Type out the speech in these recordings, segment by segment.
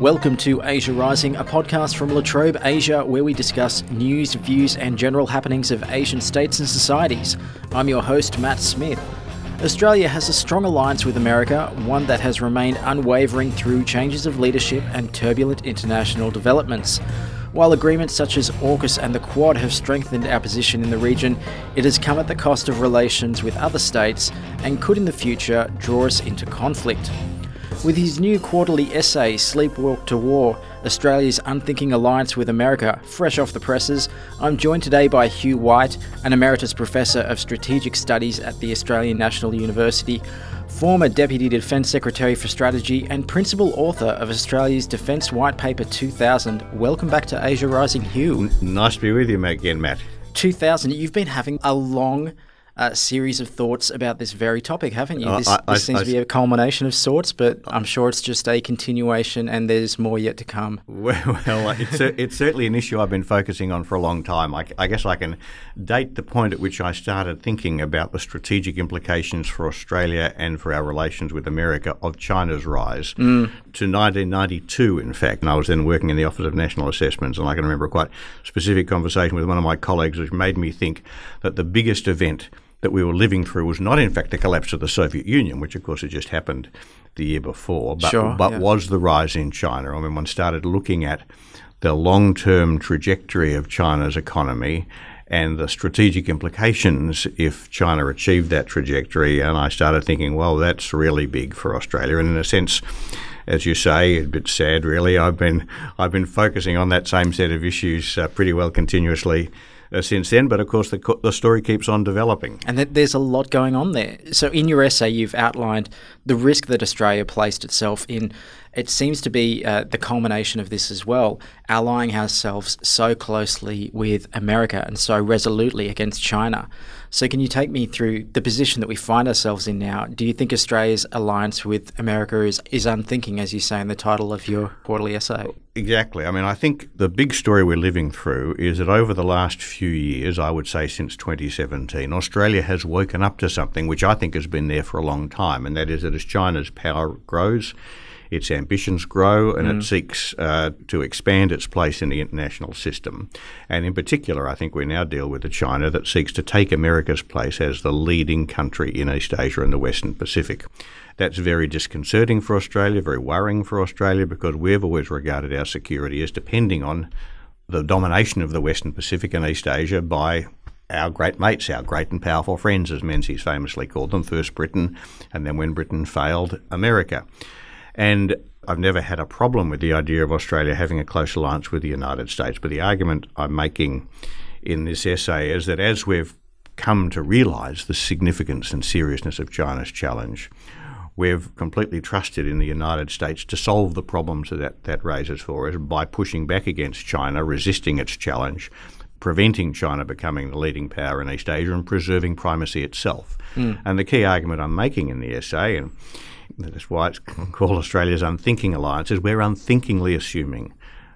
Welcome to Asia Rising, a podcast from La Trobe Asia, where we discuss news, views, and general happenings of Asian states and societies. I'm your host, Matt Smith. Australia has a strong alliance with America, one that has remained unwavering through changes of leadership and turbulent international developments. While agreements such as AUKUS and the Quad have strengthened our position in the region, it has come at the cost of relations with other states and could in the future draw us into conflict. With his new quarterly essay, Sleepwalk to War Australia's Unthinking Alliance with America, fresh off the presses, I'm joined today by Hugh White, an Emeritus Professor of Strategic Studies at the Australian National University, former Deputy Defence Secretary for Strategy, and principal author of Australia's Defence White Paper 2000. Welcome back to Asia Rising, Hugh. Nice to be with you again, Matt. 2000, you've been having a long uh, series of thoughts about this very topic, haven't you? Uh, This, I- this seems I- to be a culmination of sorts, but I'm sure it's just a continuation and there's more yet to come. Well, well it's, a, it's certainly an issue I've been focusing on for a long time. I, I guess I can date the point at which I started thinking about the strategic implications for Australia and for our relations with America of China's rise to 1992, in fact. And I was then working in the Office of National Assessments, and I can remember a quite specific conversation with one of my colleagues which made me think that the biggest event that we were living through was not, in fact, the collapse of the Soviet Union, which, of course, had just happened the year before, but, Sure, but yeah. was the rise in China. I mean, one started looking at the long term trajectory of China's economy and the strategic implications if China achieved that trajectory. And I started thinking, well, that's really big for Australia. And in a sense, as you say, a bit sad, really. I've been I've been focusing on that same set of issues uh, pretty well continuously uh, since then. But of course, the co- the story keeps on developing. And that there's a lot going on there. So, in your essay, you've outlined the risk that Australia placed itself in. It seems to be uh, the culmination of this as well, allying ourselves so closely with America and so resolutely against China. So, can you take me through the position that we find ourselves in now? Do you think Australia's alliance with America is, is unthinking, as you say in the title of your quarterly essay? Exactly. I mean, I think the big story we're living through is that over the last few years, I would say since 2017, Australia has woken up to something which I think has been there for a long time, and that is that as China's power grows, its ambitions grow, and it seeks uh, to expand its place in the international system. And in particular, I think we now deal with a China that seeks to take America's place as the leading country in East Asia and the Western Pacific. That's very disconcerting for Australia, very worrying for Australia, because we've always regarded our security as depending on the domination of the Western Pacific and East Asia by our great mates, our great and powerful friends, as Menzies famously called them, first Britain, and then when Britain failed, America. And I've never had a problem with the idea of Australia having a close alliance with the United States. But the argument I'm making in this essay is that as we've come to realise the significance and seriousness of China's challenge, we've completely trusted in the United States to solve the problems that that raises for us by pushing back against China, resisting its challenge, preventing China becoming the leading power in East Asia, and preserving primacy itself. Hmm. And the key argument I'm making in the essay, and that's why it's called Australia's unthinking alliance, is we're unthinkingly assuming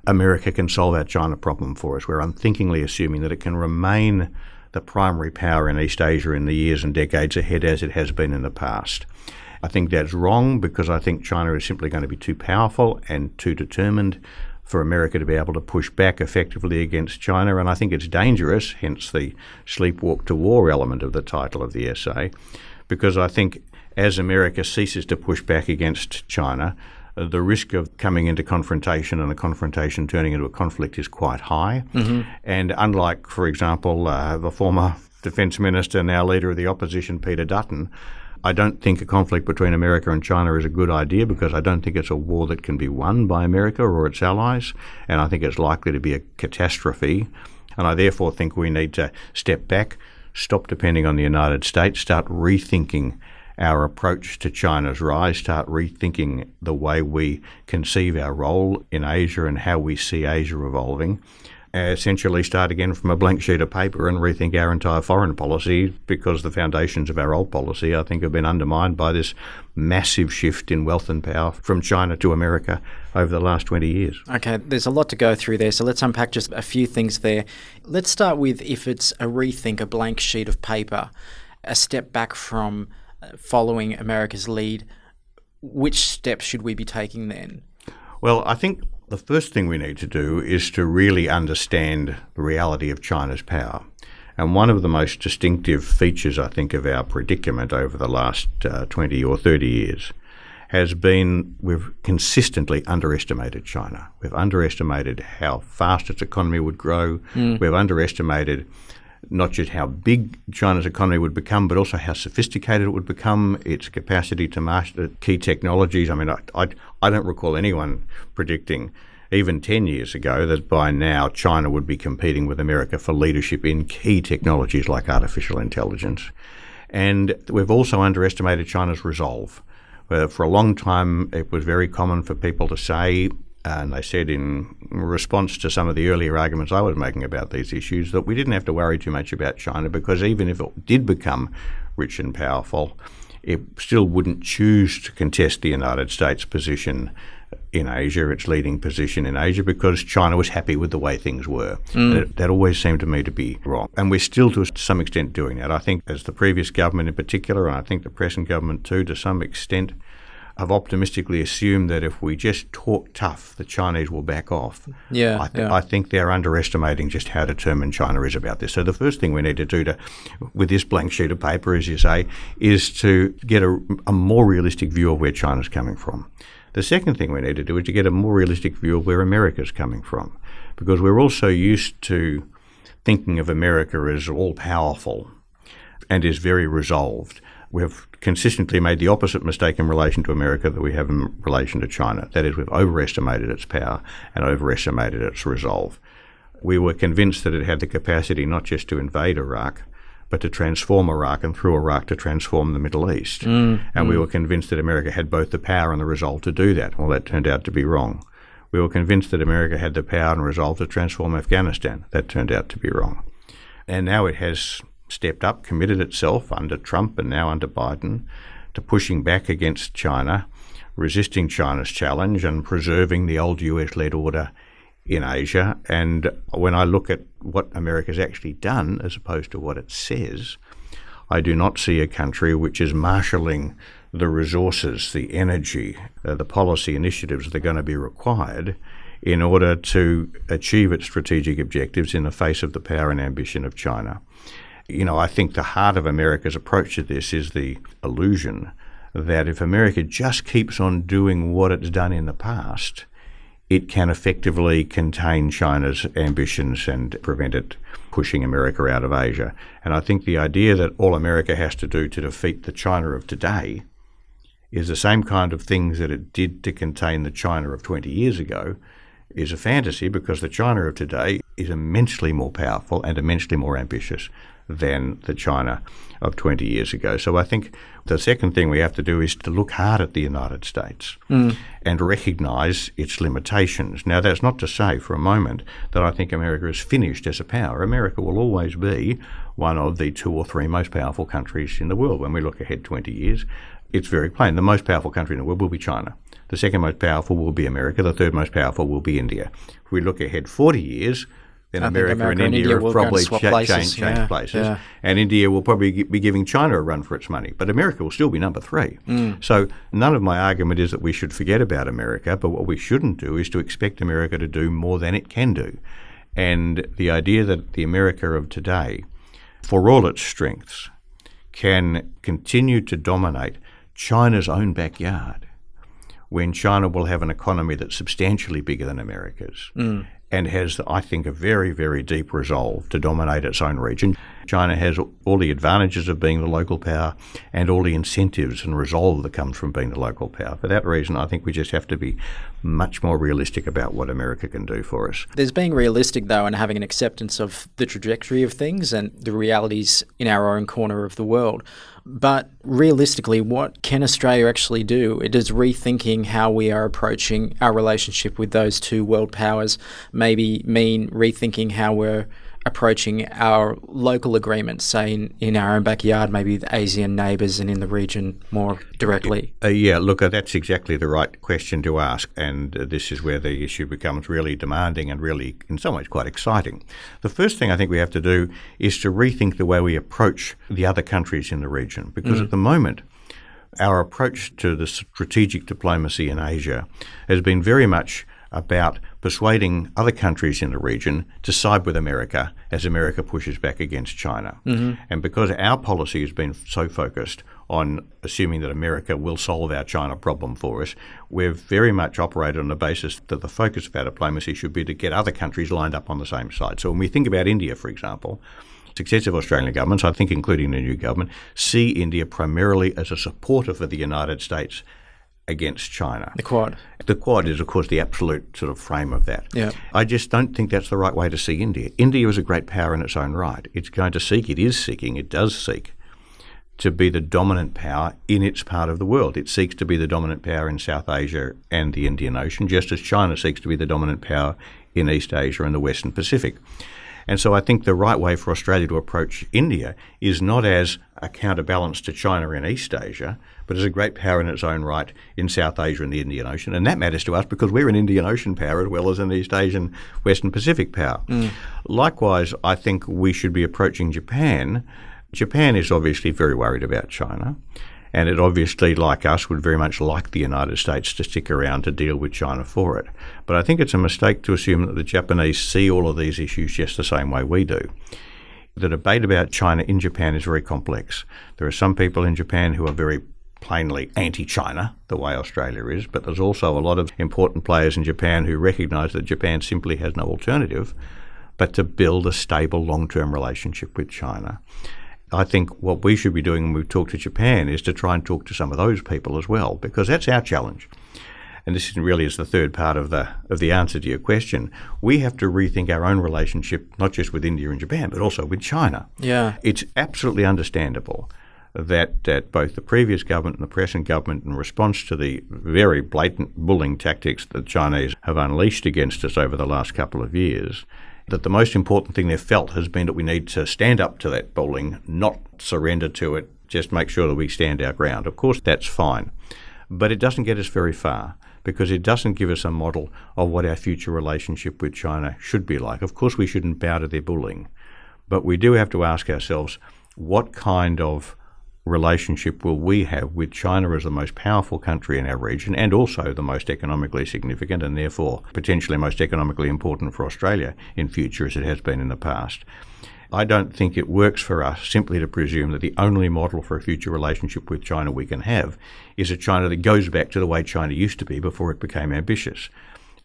America can solve our China problem for us. We're unthinkingly assuming that it can remain the primary power in East Asia in the years and decades ahead as it has been in the past. I think that's wrong because I think China is simply going to be too powerful and too determined for America to be able to push back effectively against China. And I think it's dangerous, hence the sleepwalk to war element of the title of the essay, because I think as America ceases to push back against China, the risk of coming into confrontation and a confrontation turning into a conflict is quite high. And unlike, for example, uh, the former defence minister, and now leader of the opposition, Peter Dutton, I don't think a conflict between America and China is a good idea because I don't think it's a war that can be won by America or its allies, and I think it's likely to be a catastrophe. And I therefore think we need to step back, stop depending on the United States, start rethinking our approach to China's rise, start rethinking the way we conceive our role in Asia and how we see Asia evolving. Uh, essentially, start again from a blank sheet of paper and rethink our entire foreign policy because the foundations of our old policy, I think, have been undermined by this massive shift in wealth and power from China to America over the last 20 years. Okay, there's a lot to go through there, so let's unpack just a few things there. Let's start with if it's a rethink, a blank sheet of paper, a step back from following America's lead. Which steps should we be taking then? Well, I think the first thing we need to do is to really understand the reality of China's power. And one of the most distinctive features, I think, of our predicament over the last uh, 20 or 30 years has been we've consistently underestimated China. We've underestimated how fast its economy would grow. Mm. We've underestimated not just how big China's economy would become, but also how sophisticated it would become, its capacity to master key technologies. I mean, I, I, I don't recall anyone predicting even 10 years ago that by now China would be competing with America for leadership in key technologies like artificial intelligence. And we've also underestimated China's resolve. Uh, for a long time, it was very common for people to say, and they said in response to some of the earlier arguments I was making about these issues, that we didn't have to worry too much about China because even if it did become rich and powerful, it still wouldn't choose to contest the United States' position in Asia, its leading position in Asia, because China was happy with the way things were. Mm. That, that, always seemed to me to be wrong. And we're still, to some extent, doing that. I think, as the previous government in particular, and I think the present government too, to some extent, have optimistically assumed that if we just talk tough, the Chinese will back off. Yeah I, th- yeah. I think they're underestimating just how determined China is about this. So the first thing we need to do to, with this blank sheet of paper, as you say, is to get a, a more realistic view of where China's coming from. The second thing we need to do is to get a more realistic view of where America's coming from, because we're also used to thinking of America as all powerful and is very resolved. We've consistently made the opposite mistake in relation to America that we have in relation to China. That is, we've overestimated its power and overestimated its resolve. We were convinced that it had the capacity not just to invade Iraq, but to transform Iraq and through Iraq to transform the Middle East. Mm, and mm. we were convinced that America had both the power and the resolve to do that. Well, that turned out to be wrong. We were convinced that America had the power and resolve to transform Afghanistan. That turned out to be wrong. And now it has stepped up, committed itself under Trump and now under Biden to pushing back against China, resisting China's challenge, and preserving the old US led order in Asia. And when I look at what America's actually done as opposed to what it says, I do not see a country which is marshalling the resources, the energy, uh, the policy initiatives that are going to be required in order to achieve its strategic objectives in the face of the power and ambition of China. You know, I think the heart of America's approach to this is the illusion that if America just keeps on doing what it's done in the past, it can effectively contain China's ambitions and prevent it pushing America out of Asia. And I think the idea that all America has to do to defeat the China of today is the same kind of things that it did to contain the China of 20 years ago is a fantasy because the China of today is immensely more powerful and immensely more ambitious than the China of 20 years ago. So I think the second thing we have to do is to look hard at the United States mm. and recognise its limitations. Now, that's not to say for a moment that I think America is finished as a power. America will always be one of the two or three most powerful countries in the world. When we look ahead 20 years, it's very plain. The most powerful country in the world will be China. The second most powerful will be America. The third most powerful will be India. If we look ahead 40 years, then America, America, and, India, will probably cha- change, change yeah, places. Yeah. And India will probably be giving China a run for its money. But America will still be number three. Mm. So none of my argument is that we should forget about America, but what we shouldn't do is to expect America to do more than it can do. And the idea that the America of today, for all its strengths, can continue to dominate China's own backyard when China will have an economy that's substantially bigger than America's. Mm and has, I think, a very, very deep resolve to dominate its own region. China has all the advantages of being the local power and all the incentives and resolve that comes from being the local power. For that reason, I think we just have to be much more realistic about what America can do for us. There's being realistic, though, and having an acceptance of the trajectory of things and the realities in our own corner of the world. But realistically, what can Australia actually do? It is rethinking how we are approaching our relationship with those two world powers, maybe mean rethinking how we're approaching our local agreements, say in, in our own backyard, maybe the ASEAN neighbours and in the region more directly? Uh, yeah, look, uh, that's exactly the right question to ask, and uh, this is where the issue becomes really demanding and really, in some ways, quite exciting. The first thing I think we have to do is to rethink the way we approach the other countries in the region, because mm. at the moment, our approach to the strategic diplomacy in Asia has been very much about persuading other countries in the region to side with America as America pushes back against China. Mm-hmm. And because our policy has been so focused on assuming that America will solve our China problem for us, we've very much operated on the basis that the focus of our diplomacy should be to get other countries lined up on the same side. So when we think about India, for example, successive Australian governments, I think including the new government, see India primarily as a supporter for the United States against China. The Quad. The Quad is, of course, the absolute sort of frame of that. Yeah. I just don't think that's the right way to see India. India is a great power in its own right. It's going to seek, it is seeking, it does seek to be the dominant power in its part of the world. It seeks to be the dominant power in South Asia and the Indian Ocean, just as China seeks to be the dominant power in East Asia and the Western Pacific. And so I think the right way for Australia to approach India is not as a counterbalance to China in East Asia, but is a great power in its own right in South Asia and the Indian Ocean. And that matters to us because we're an Indian Ocean power as well as an East Asian Western Pacific power. Mm. Likewise, I think we should be approaching Japan. Japan is obviously very worried about China. And it obviously, like us, would very much like the United States to stick around to deal with China for it. But I think it's a mistake to assume that the Japanese see all of these issues just the same way we do. The debate about China in Japan is very complex. There are some people in Japan who are very plainly anti China, the way Australia is, but there's also a lot of important players in Japan who recognise that Japan simply has no alternative but to build a stable long term relationship with China. I think what we should be doing when we talk to Japan is to try and talk to some of those people as well, because that's our challenge. And this really is the third part of the of the answer to your question. We have to rethink our own relationship, not just with India and Japan, but also with China. Yeah, it's absolutely understandable that, that both the previous government and the present government, in response to the very blatant bullying tactics that the Chinese have unleashed against us over the last couple of years, that the most important thing they've felt has been that we need to stand up to that bullying, not surrender to it, just make sure that we stand our ground. Of course, that's fine. But it doesn't get us very far because it doesn't give us a model of what our future relationship with China should be like. Of course, we shouldn't bow to their bullying, but we do have to ask ourselves what kind of relationship will we have with China as the most powerful country in our region and also the most economically significant and therefore potentially most economically important for Australia in future as it has been in the past. I don't think it works for us simply to presume that the only model for a future relationship with China we can have is a China that goes back to the way China used to be before it became ambitious.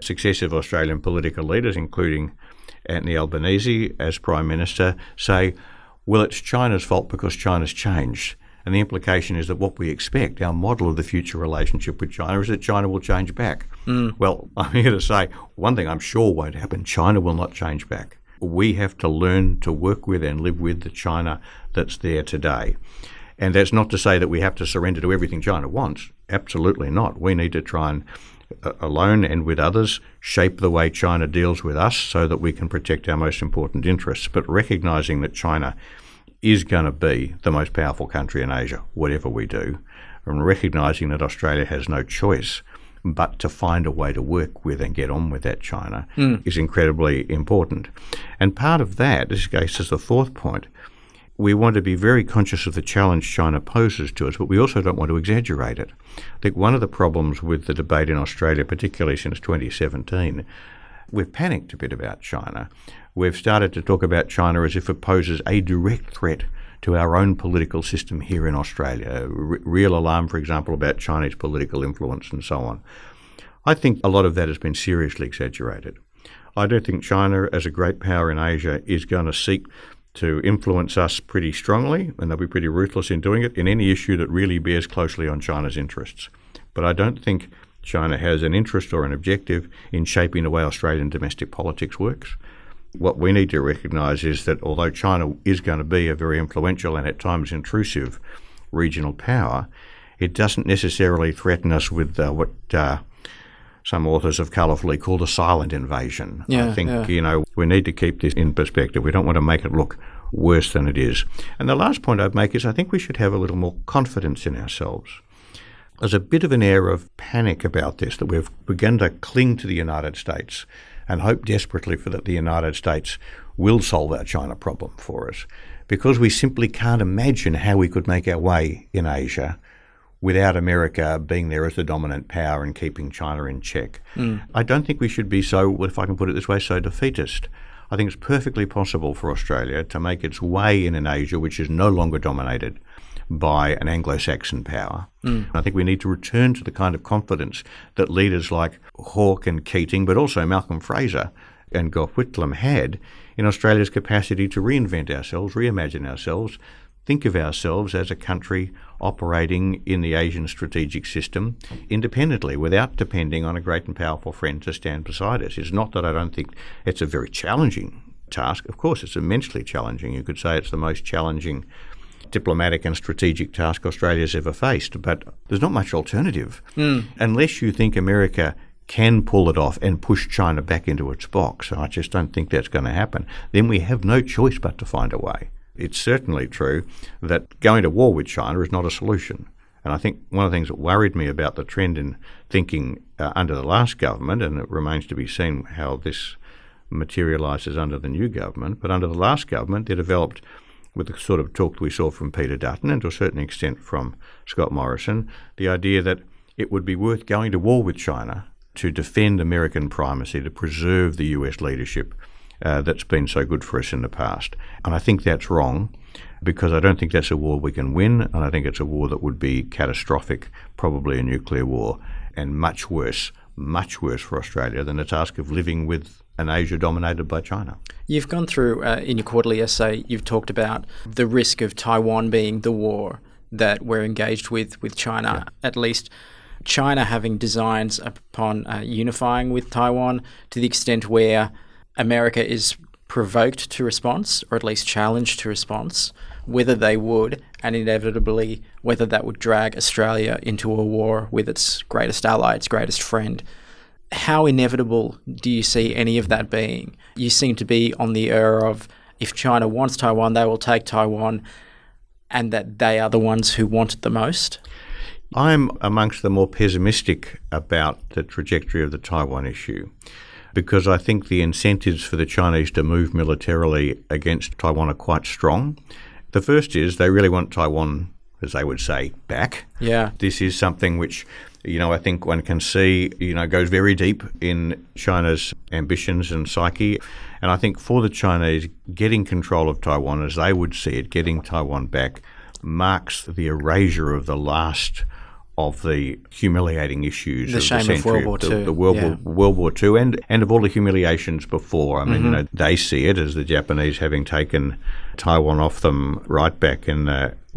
Successive Australian political leaders, including Anthony Albanese as Prime Minister, say, well, it's China's fault because China's changed. And the implication is that what we expect, our model of the future relationship with China, is that China will change back. Mm. Well, I'm here to say one thing I'm sure won't happen China will not change back. We have to learn to work with and live with the China that's there today. And that's not to say that we have to surrender to everything China wants. Absolutely not. We need to try and uh, alone and with others, shape the way China deals with us so that we can protect our most important interests. But recognizing that China is going to be the most powerful country in Asia, whatever we do, and recognizing that Australia has no choice but to find a way to work with and get on with that China mm. is incredibly important. And part of that, this goes as the fourth point, we want to be very conscious of the challenge China poses to us, but we also don't want to exaggerate it. I think one of the problems with the debate in Australia, particularly since 2017, we've panicked a bit about China we've started to talk about China as if it poses a direct threat to our own political system here in Australia. R- real alarm, for example, about Chinese political influence and so on. I think a lot of that has been seriously exaggerated. I don't think China, as a great power in Asia, is going to seek to influence us pretty strongly, and they'll be pretty ruthless in doing it in any issue that really bears closely on China's interests. But I don't think China has an interest or an objective in shaping the way Australian domestic politics works. What we need to recognise is that although China is going to be a very influential and at times intrusive regional power, it doesn't necessarily threaten us with uh, what uh, some authors have colourfully called a silent invasion. Yeah, I think yeah. you know we need to keep this in perspective. We don't want to make it look worse than it is. And the last point I'd make is I think we should have a little more confidence in ourselves. There's a bit of an air of panic about this that we've begun to cling to the United States and hope desperately for that the United States will solve our China problem for us because we simply can't imagine how we could make our way in Asia without America being there as the dominant power and keeping China in check. Mm. I don't think we should be so, if I can put it this way, so defeatist. I think it's perfectly possible for Australia to make its way in an Asia which is no longer dominated by an Anglo Saxon power. Mm. I think we need to return to the kind of confidence that leaders like Hawke and Keating, but also Malcolm Fraser and Gough Whitlam had in Australia's capacity to reinvent ourselves, reimagine ourselves, think of ourselves as a country operating in the Asian strategic system independently without depending on a great and powerful friend to stand beside us. It's not that I don't think it's a very challenging task. Of course, it's immensely challenging. You could say it's the most challenging diplomatic and strategic task Australia's ever faced, but there's not much alternative. Mm. Unless you think America can pull it off and push China back into its box, I just don't think that's going to happen, then we have no choice but to find a way. It's certainly true that going to war with China is not a solution. And I think one of the things that worried me about the trend in thinking uh, under the last government, and it remains to be seen how this materialises under the new government, but under the last government, they developed with the sort of talk we saw from Peter Dutton and to a certain extent from Scott Morrison, the idea that it would be worth going to war with China to defend American primacy, to preserve the US leadership uh, that's been so good for us in the past. And I think that's wrong because I don't think that's a war we can win, and I think it's a war that would be catastrophic, probably a nuclear war, and much worse, much worse for Australia than the task of living with an Asia dominated by China. You've gone through uh, in your quarterly essay, you've talked about the risk of Taiwan being the war that we're engaged with with China, yeah. at least. China having designs upon uh, unifying with Taiwan to the extent where America is provoked to response, or at least challenged to response, whether they would, and inevitably whether that would drag Australia into a war with its greatest ally, its greatest friend how inevitable do you see any of that being? You seem to be on the air of if China wants Taiwan, they will take Taiwan, and that they are the ones who want it the most? I'm amongst the more pessimistic about the trajectory of the Taiwan issue because I think the incentives for the Chinese to move militarily against Taiwan are quite strong. The first is they really want Taiwan, as they would say, back. Yeah. This is something which you know, I think one can see, you know, goes very deep in China's ambitions and psyche. And I think for the Chinese, getting control of Taiwan, as they would see it, getting Taiwan back, marks the erasure of the last of the humiliating issues the of shame the century, of World War the, II, the World, yeah. War, World War II, and and of all the humiliations before. I mean, mm-hmm. you know, they see it as the Japanese having taken Taiwan off them right back in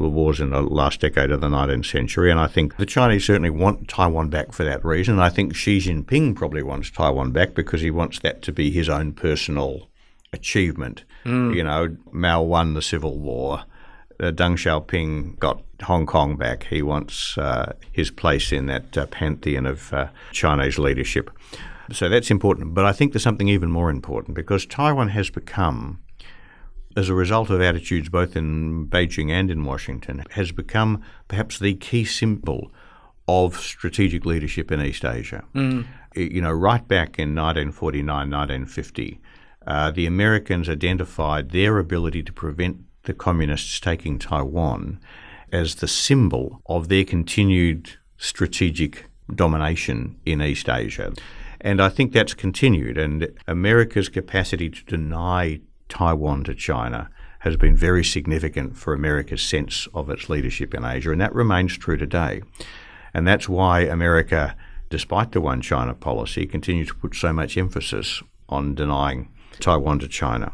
the wars in the last decade of the 19th century. And I think the Chinese certainly want Taiwan back for that reason. I think Xi Jinping probably wants Taiwan back because he wants that to be his own personal achievement. Mm. You know, Mao won the Civil War uh, Deng Xiaoping got Hong Kong back. He wants uh, his place in that uh, pantheon of uh, Chinese leadership. So that's important. But I think there's something even more important because Taiwan has become, as a result of attitudes both in Beijing and in Washington, has become perhaps the key symbol of strategic leadership in East Asia. Mm. You know, right back in 1949, 1950, uh, the Americans identified their ability to prevent the communists taking Taiwan as the symbol of their continued strategic domination in East Asia. And I think that's continued. And America's capacity to deny Taiwan to China has been very significant for America's sense of its leadership in Asia. And that remains true today. And that's why America, despite the one China policy, continues to put so much emphasis on denying Taiwan to China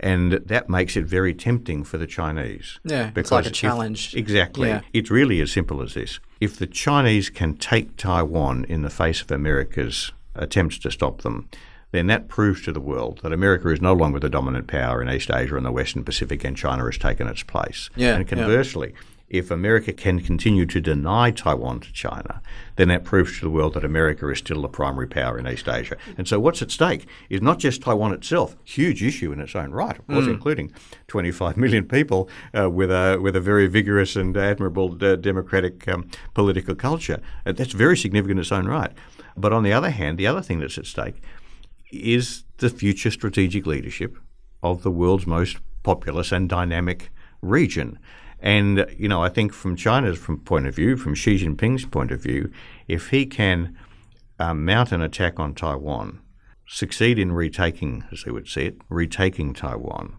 and that makes it very tempting for the Chinese. Yeah, it's like a challenge. If, exactly. Yeah. It's really as simple as this. If the Chinese can take Taiwan in the face of America's attempts to stop them, then that proves to the world that America is no longer the dominant power in East Asia and the Western Pacific, and China has taken its place. Yeah, and conversely, yeah if America can continue to deny Taiwan to China, then that proves to the world that America is still the primary power in East Asia. And so what's at stake is not just Taiwan itself, huge issue in its own right, of course, mm. including 25 million people uh, with a with a very vigorous and admirable uh, democratic um, political culture. Uh, that's very significant in its own right. But on the other hand, the other thing that's at stake is the future strategic leadership of the world's most populous and dynamic region. And, you know, I think from China's from point of view, from Xi Jinping's point of view, if he can um, mount an attack on Taiwan, succeed in retaking, as they would say it, retaking Taiwan,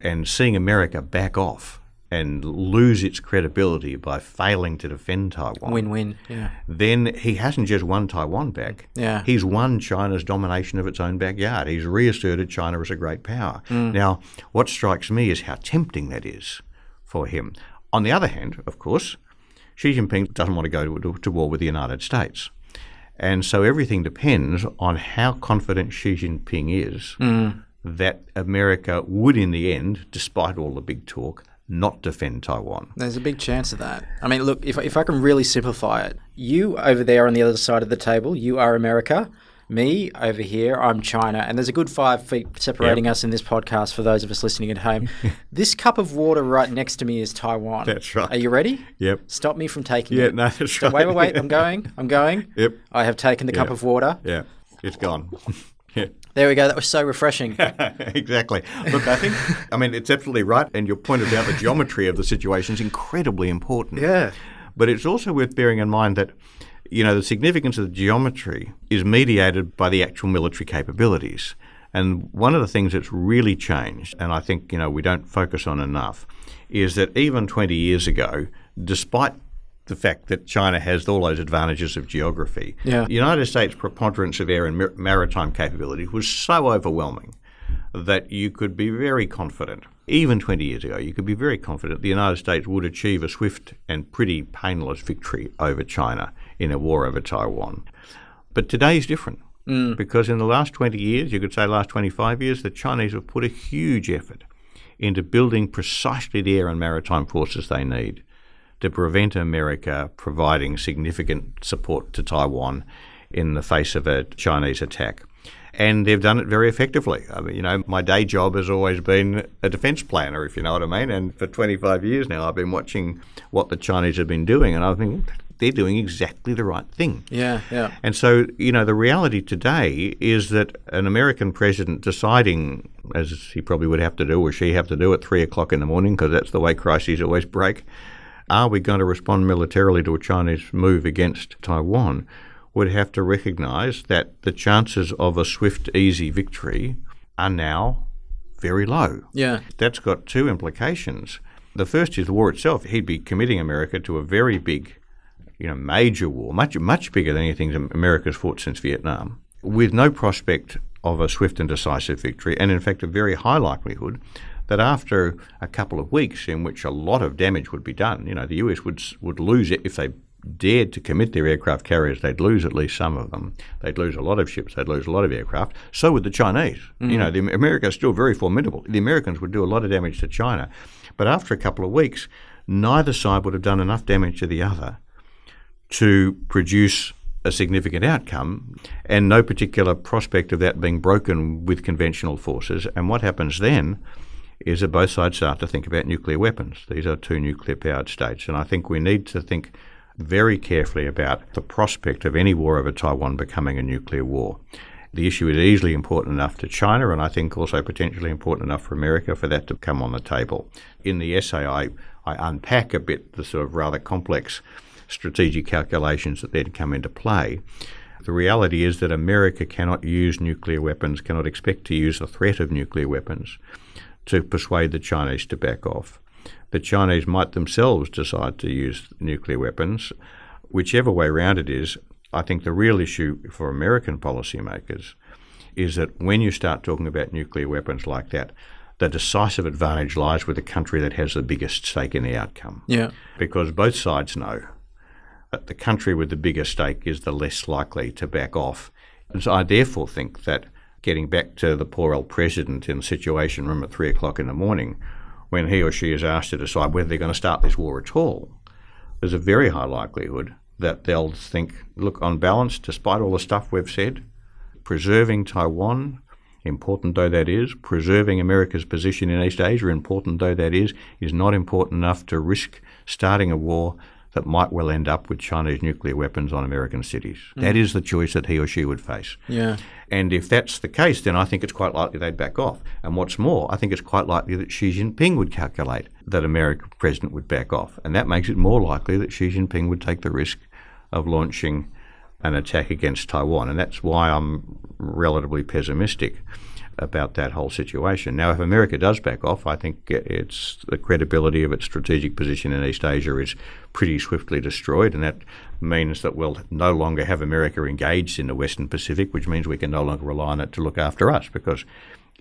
and seeing America back off and lose its credibility by failing to defend Taiwan. Win win, yeah. Then he hasn't just won Taiwan back. Yeah. He's won China's domination of its own backyard. He's reasserted China as a great power. Mm. Now, what strikes me is how tempting that is for him. On the other hand, of course, Xi Jinping doesn't want to go to, to war with the United States. And so everything depends on how confident Xi Jinping is Mm. that America would, in the end, despite all the big talk, not defend Taiwan. There's a big chance of that. I mean, look, if, if I can really simplify it, you over there on the other side of the table, you are America. Me over here, I'm China. And there's a good five feet separating us in this podcast for those of us listening at home. this cup of water right next to me is Taiwan. That's right. Are you ready? Yep. Stop me from taking Yeah, it. no, that's So right. wait, wait, wait. I'm going. I'm going. Yep. I have taken the cup of water. Yeah, it's gone. yeah. There we go. That was so refreshing. exactly. Look, I think, I mean, it's absolutely right. And you pointed out the geometry of the situation is incredibly important. Yeah. But it's also worth bearing in mind that, you know, the significance of the geometry is mediated by the actual military capabilities. And one of the things that's really changed, and I think, you know, we don't focus on enough, is that even 20 years ago, despite the fact that China has all those advantages of geography, Yeah. the United States' preponderance of air and mar- maritime capability was so overwhelming that you could be very confident, even 20 years ago, you could be very confident the United States would achieve a swift and pretty painless victory over China in a war over Taiwan. But today is different. Mm. Because in the last 20 years, you could say last 25 years, the Chinese have put a huge effort into building precisely the air and maritime forces they need to prevent America providing significant support to Taiwan in the face of a Chinese attack. And they've done it very effectively. I mean, you know, my day job has always been a defence planner, if you know what I mean. And for 25 years now, I've been watching what the Chinese have been doing, and I think they're doing exactly the right thing. Yeah, yeah. And so, you know, the reality today is that an American president deciding, as he probably would have to do, or she have to do at three o'clock in the morning, because that's the way crises always break, are we going to respond militarily to a Chinese move against Taiwan? Would have to recognise that the chances of a swift, easy victory are now very low. Yeah. That's got two implications. The first is the war itself. He'd be committing America to a very big, you know, major war, much much bigger than anything America's fought since Vietnam, with no prospect of a swift and decisive victory, and in fact a very high likelihood that after a couple of weeks in which a lot of damage would be done, you know, the US would would lose it if they dared to commit their aircraft carriers, they'd lose at least some of them. They'd lose a lot of ships. They'd lose a lot of aircraft. So would the Chinese. You mm. know, the America is still very formidable. The Americans would do a lot of damage to China, but after a couple of weeks, neither side would have done enough damage to the other to produce a significant outcome, and no particular prospect of that being broken with conventional forces. And what happens then is that both sides start to think about nuclear weapons. These are two nuclear powered states, and I think we need to think very carefully about the prospect of any war over Taiwan becoming a nuclear war. The issue is easily important enough to China, and I think also potentially important enough for America for that to come on the table. In the essay, I, I unpack a bit the sort of rather complex strategic calculations that then come into play. The reality is that America cannot use nuclear weapons, cannot expect to use the threat of nuclear weapons to persuade the Chinese to back off. The Chinese might themselves decide to use nuclear weapons. Whichever way round it is, I think the real issue for American policymakers is that when you start talking about nuclear weapons like that, the decisive advantage lies with the country that has the biggest stake in the outcome Yeah. because both sides know that the country with the bigger stake is the less likely to back off. And so I therefore think that getting back to the poor old president in the Situation Room at three o'clock in the morning, when he or she is asked to decide whether they're going to start this war at all, there's a very high likelihood that they'll think, look, on balance, despite all the stuff we've said, preserving Taiwan, important though that is, preserving America's position in East Asia, important though that is, is not important enough to risk starting a war that might well end up with Chinese nuclear weapons on American cities. Mm. That is the choice that he or she would face. Yeah. And if that's the case, then I think it's quite likely they'd back off. And what's more, I think it's quite likely that Xi Jinping would calculate that American president would back off. And that makes it more likely that Xi Jinping would take the risk of launching an attack against Taiwan. And that's why I'm relatively pessimistic about that whole situation. Now, if America does back off, I think it's the credibility of its strategic position in East Asia is pretty swiftly destroyed, and that means that we'll no longer have America engaged in the Western Pacific, which means we can no longer rely on it to look after us, because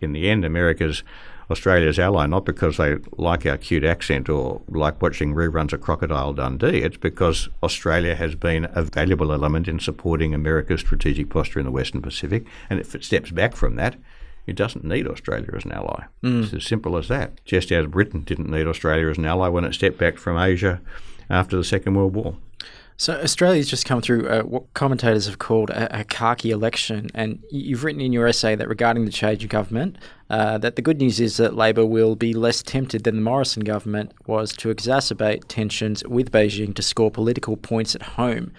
in the end, America's Australia's ally, not because they like our cute accent or like watching reruns of Crocodile Dundee. It's because Australia has been a valuable element in supporting America's strategic posture in the Western Pacific. And if it steps back from that, it doesn't need Australia as an ally. Mm. It's as simple as that. Just as Britain didn't need Australia as an ally when it stepped back from Asia after the Second World War. So Australia's just come through uh, what commentators have called a, a khaki election, and you've written in your essay that regarding the change of government, uh, that the good news is that Labor will be less tempted than the Morrison government was to exacerbate tensions with Beijing to score political points at home.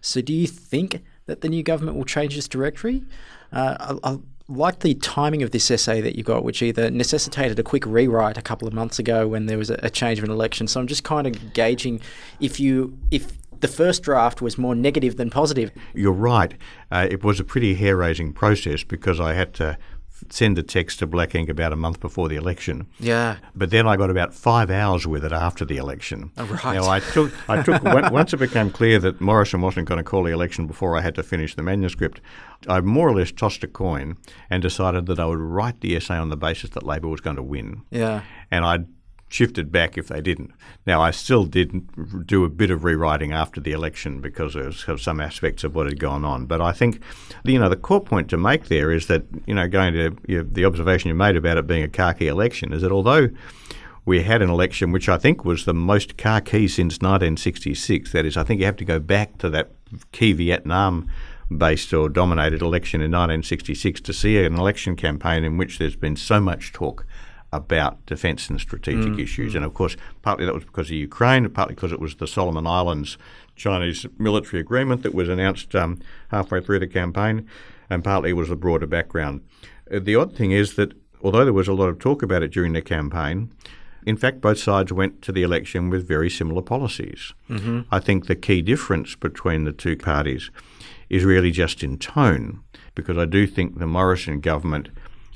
So, do you think that the new government will change its directory? Uh, I, I, like the timing of this essay that you got, which either necessitated a quick rewrite a couple of months ago when there was a, a change of an election. So I'm just kind of gauging if you if the first draft was more negative than positive. You're right. Uh, it was a pretty hair raising process because I had to send a text to Black Inc about a month before the election. Yeah. But then I got about five hours with it after the election. Oh, right. Now I took I took once it became clear that Morrison wasn't going to call the election before I had to finish the manuscript, I more or less tossed a coin and decided that I would write the essay on the basis that Labor was going to win. Yeah. And I'd shifted back if they didn't. Now, I still did do a bit of rewriting after the election because of some aspects of what had gone on. But I think, you know, the core point to make there is that, you know, going to you know, the observation you made about it being a khaki election is that although we had an election which I think was the most khaki since 1966, that is, I think you have to go back to that key Vietnam based or dominated election in 1966 to see an election campaign in which there's been so much talk about defence and strategic mm, issues. Mm. And of course, partly that was because of Ukraine, partly because it was the Solomon Islands Chinese military agreement that was announced um, halfway through the campaign, and partly it was the broader background. Uh, the odd thing is that although there was a lot of talk about it during the campaign, in fact, both sides went to the election with very similar policies. Mm-hmm. I think the key difference between the two parties is really just in tone, because I do think the Morrison government,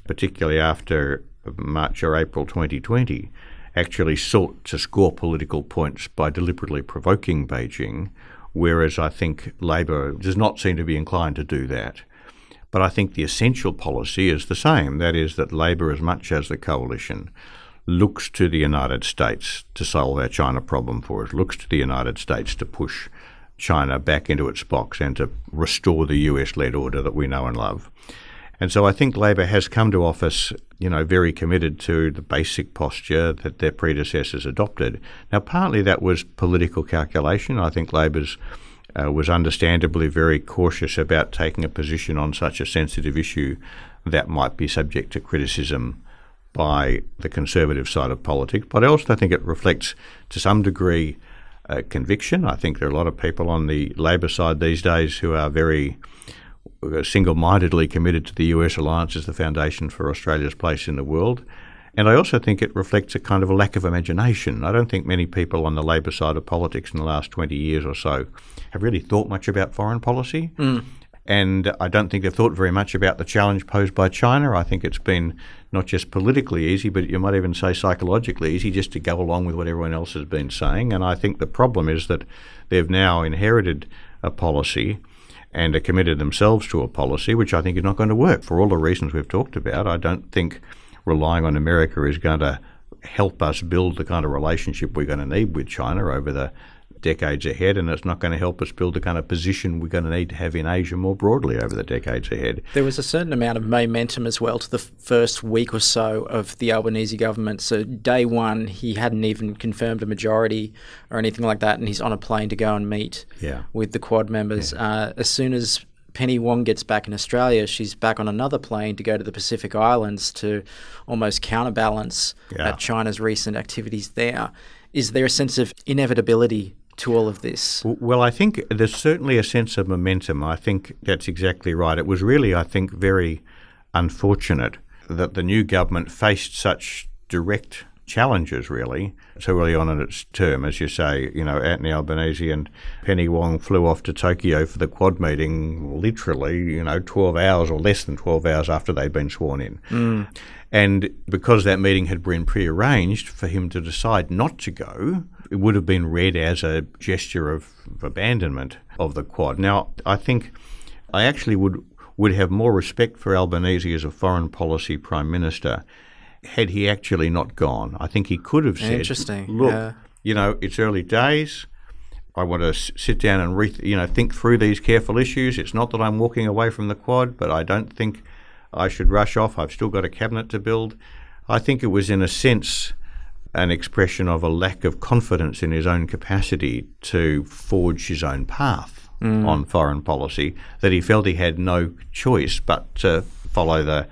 particularly after March or April 2020, actually sought to score political points by deliberately provoking Beijing, whereas I think Labor does not seem to be inclined to do that. But I think the essential policy is the same that is, that Labor, as much as the coalition, looks to the United States to solve our China problem for us, looks to the United States to push China back into its box and to restore the US led order that we know and love. And so I think Labor has come to office, you know, very committed to the basic posture that their predecessors adopted. Now, partly that was political calculation. I think Labor's uh, was understandably very cautious about taking a position on such a sensitive issue that might be subject to criticism by the conservative side of politics. But I also think it reflects, to some degree, uh, conviction. I think there are a lot of people on the Labor side these days who are very single-mindedly committed to the US alliance as the foundation for Australia's place in the world. And I also think it reflects a kind of a lack of imagination. I don't think many people on the Labor side of politics in the last 20 years or so have really thought much about foreign policy. Mm. And I don't think they've thought very much about the challenge posed by China. I think it's been not just politically easy, but you might even say psychologically easy just to go along with what everyone else has been saying. And I think the problem is that they've now inherited a policy and are committed themselves to a policy which I think is not going to work for all the reasons we've talked about. I don't think relying on America is going to help us build the kind of relationship we're going to need with China over the decades ahead, and it's not going to help us build the kind of position we're going to need to have in Asia more broadly over the decades ahead. There was a certain amount of momentum as well to the first week or so of the Albanese government. So, day one, he hadn't even confirmed a majority or anything like that, and he's on a plane to go and meet yeah. with the Quad members. Yeah. Uh, as soon as Penny Wong gets back in Australia, she's back on another plane to go to the Pacific Islands to almost counterbalance yeah. China's recent activities there. Is there a sense of inevitability to all of this? Well, I think there's certainly a sense of momentum. I think that's exactly right. It was really, I think, very unfortunate that the new government faced such direct challenges, really, so early on in its term. As you say, you know, Anthony Albanese and Penny Wong flew off to Tokyo for the Quad meeting, literally, you know, 12 hours or less than 12 hours after they'd been sworn in. Mm. And because that meeting had been prearranged for him to decide not to go, it would have been read as a gesture of abandonment of the Quad. Now, I think I actually would would have more respect for Albanese as a foreign policy prime minister had he actually not gone. I think he could have said, Interesting. "Look, Yeah. you know, it's early days. I want to sit down and re- you know think through these careful issues. It's not that I'm walking away from the Quad, but I don't think I should rush off. I've still got a cabinet to build. I think it was in a sense an expression of a lack of confidence in his own capacity to forge his own path on foreign policy that he felt he had no choice but to follow the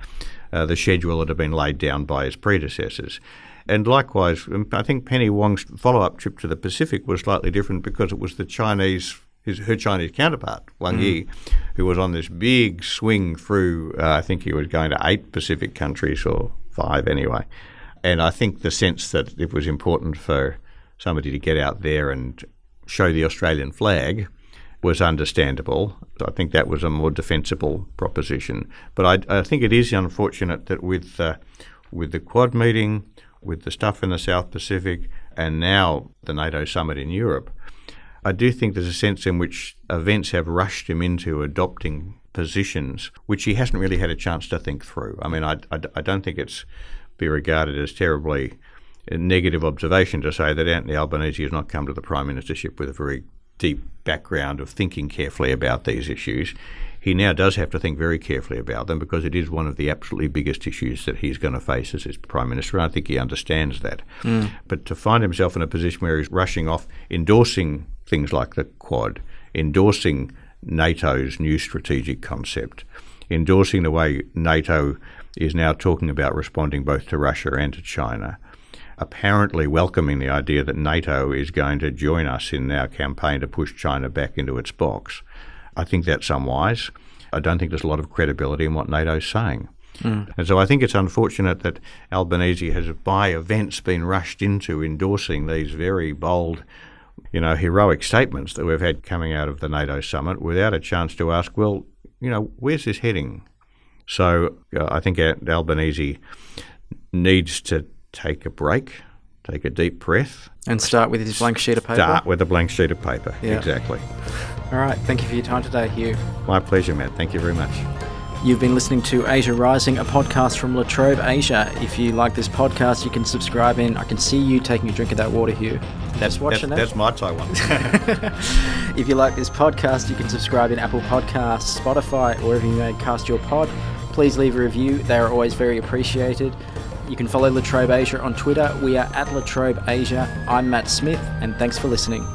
uh, the schedule that had been laid down by his predecessors. And likewise, um, I think Penny Wong's follow-up trip to the Pacific was slightly different because it was the Chinese, his, her Chinese counterpart, Wang Yi, who was on this big swing through. Uh, I think he was going to eight Pacific countries or five anyway. And I think the sense that it was important for somebody to get out there and show the Australian flag was understandable. I think that was a more defensible proposition. But I, I think it is unfortunate that with uh, with the Quad meeting, with the stuff in the South Pacific, and now the NATO summit in Europe, I do think there's a sense in which events have rushed him into adopting positions which he hasn't really had a chance to think through. I mean, I, I, I don't think it's be regarded as terribly a negative observation to say that Anthony Albanese has not come to the prime ministership with a very deep background of thinking carefully about these issues. He now does have to think very carefully about them because it is one of the absolutely biggest issues that he's going to face as his prime minister. I think he understands that. Mm. But to find himself in a position where he's rushing off, endorsing things like the Quad, endorsing NATO's new strategic concept, endorsing the way NATO is now talking about responding both to Russia and to China, apparently welcoming the idea that NATO is going to join us in our campaign to push China back into its box. I think that's unwise. I don't think there's a lot of credibility in what NATO's saying. Hmm. And so I think it's unfortunate that Albanese has, by events, been rushed into endorsing these very bold, you know, heroic statements that we've had coming out of the NATO summit without a chance to ask, well, you know, where's this heading? So uh, I think Albanese needs to take a break, take a deep breath, And start with his blank sheet of paper. start with a blank sheet of paper. Yeah. Exactly. All right. Thank you for your time today, Hugh. My pleasure, Matt. Thank you very much. You've been listening to Asia Rising, a podcast from La Trobe Asia. If you like this podcast, you can subscribe in. I can see you taking a drink of that water, Hugh. That's watching that's, that. that's my Taiwan. If you like this podcast, you can subscribe in Apple Podcasts, Spotify, or wherever you may cast your pod. Please leave a review, they are always very appreciated. You can follow La Trobe Asia on Twitter. We are at La Trobe Asia. I'm Matt Smith, and thanks for listening.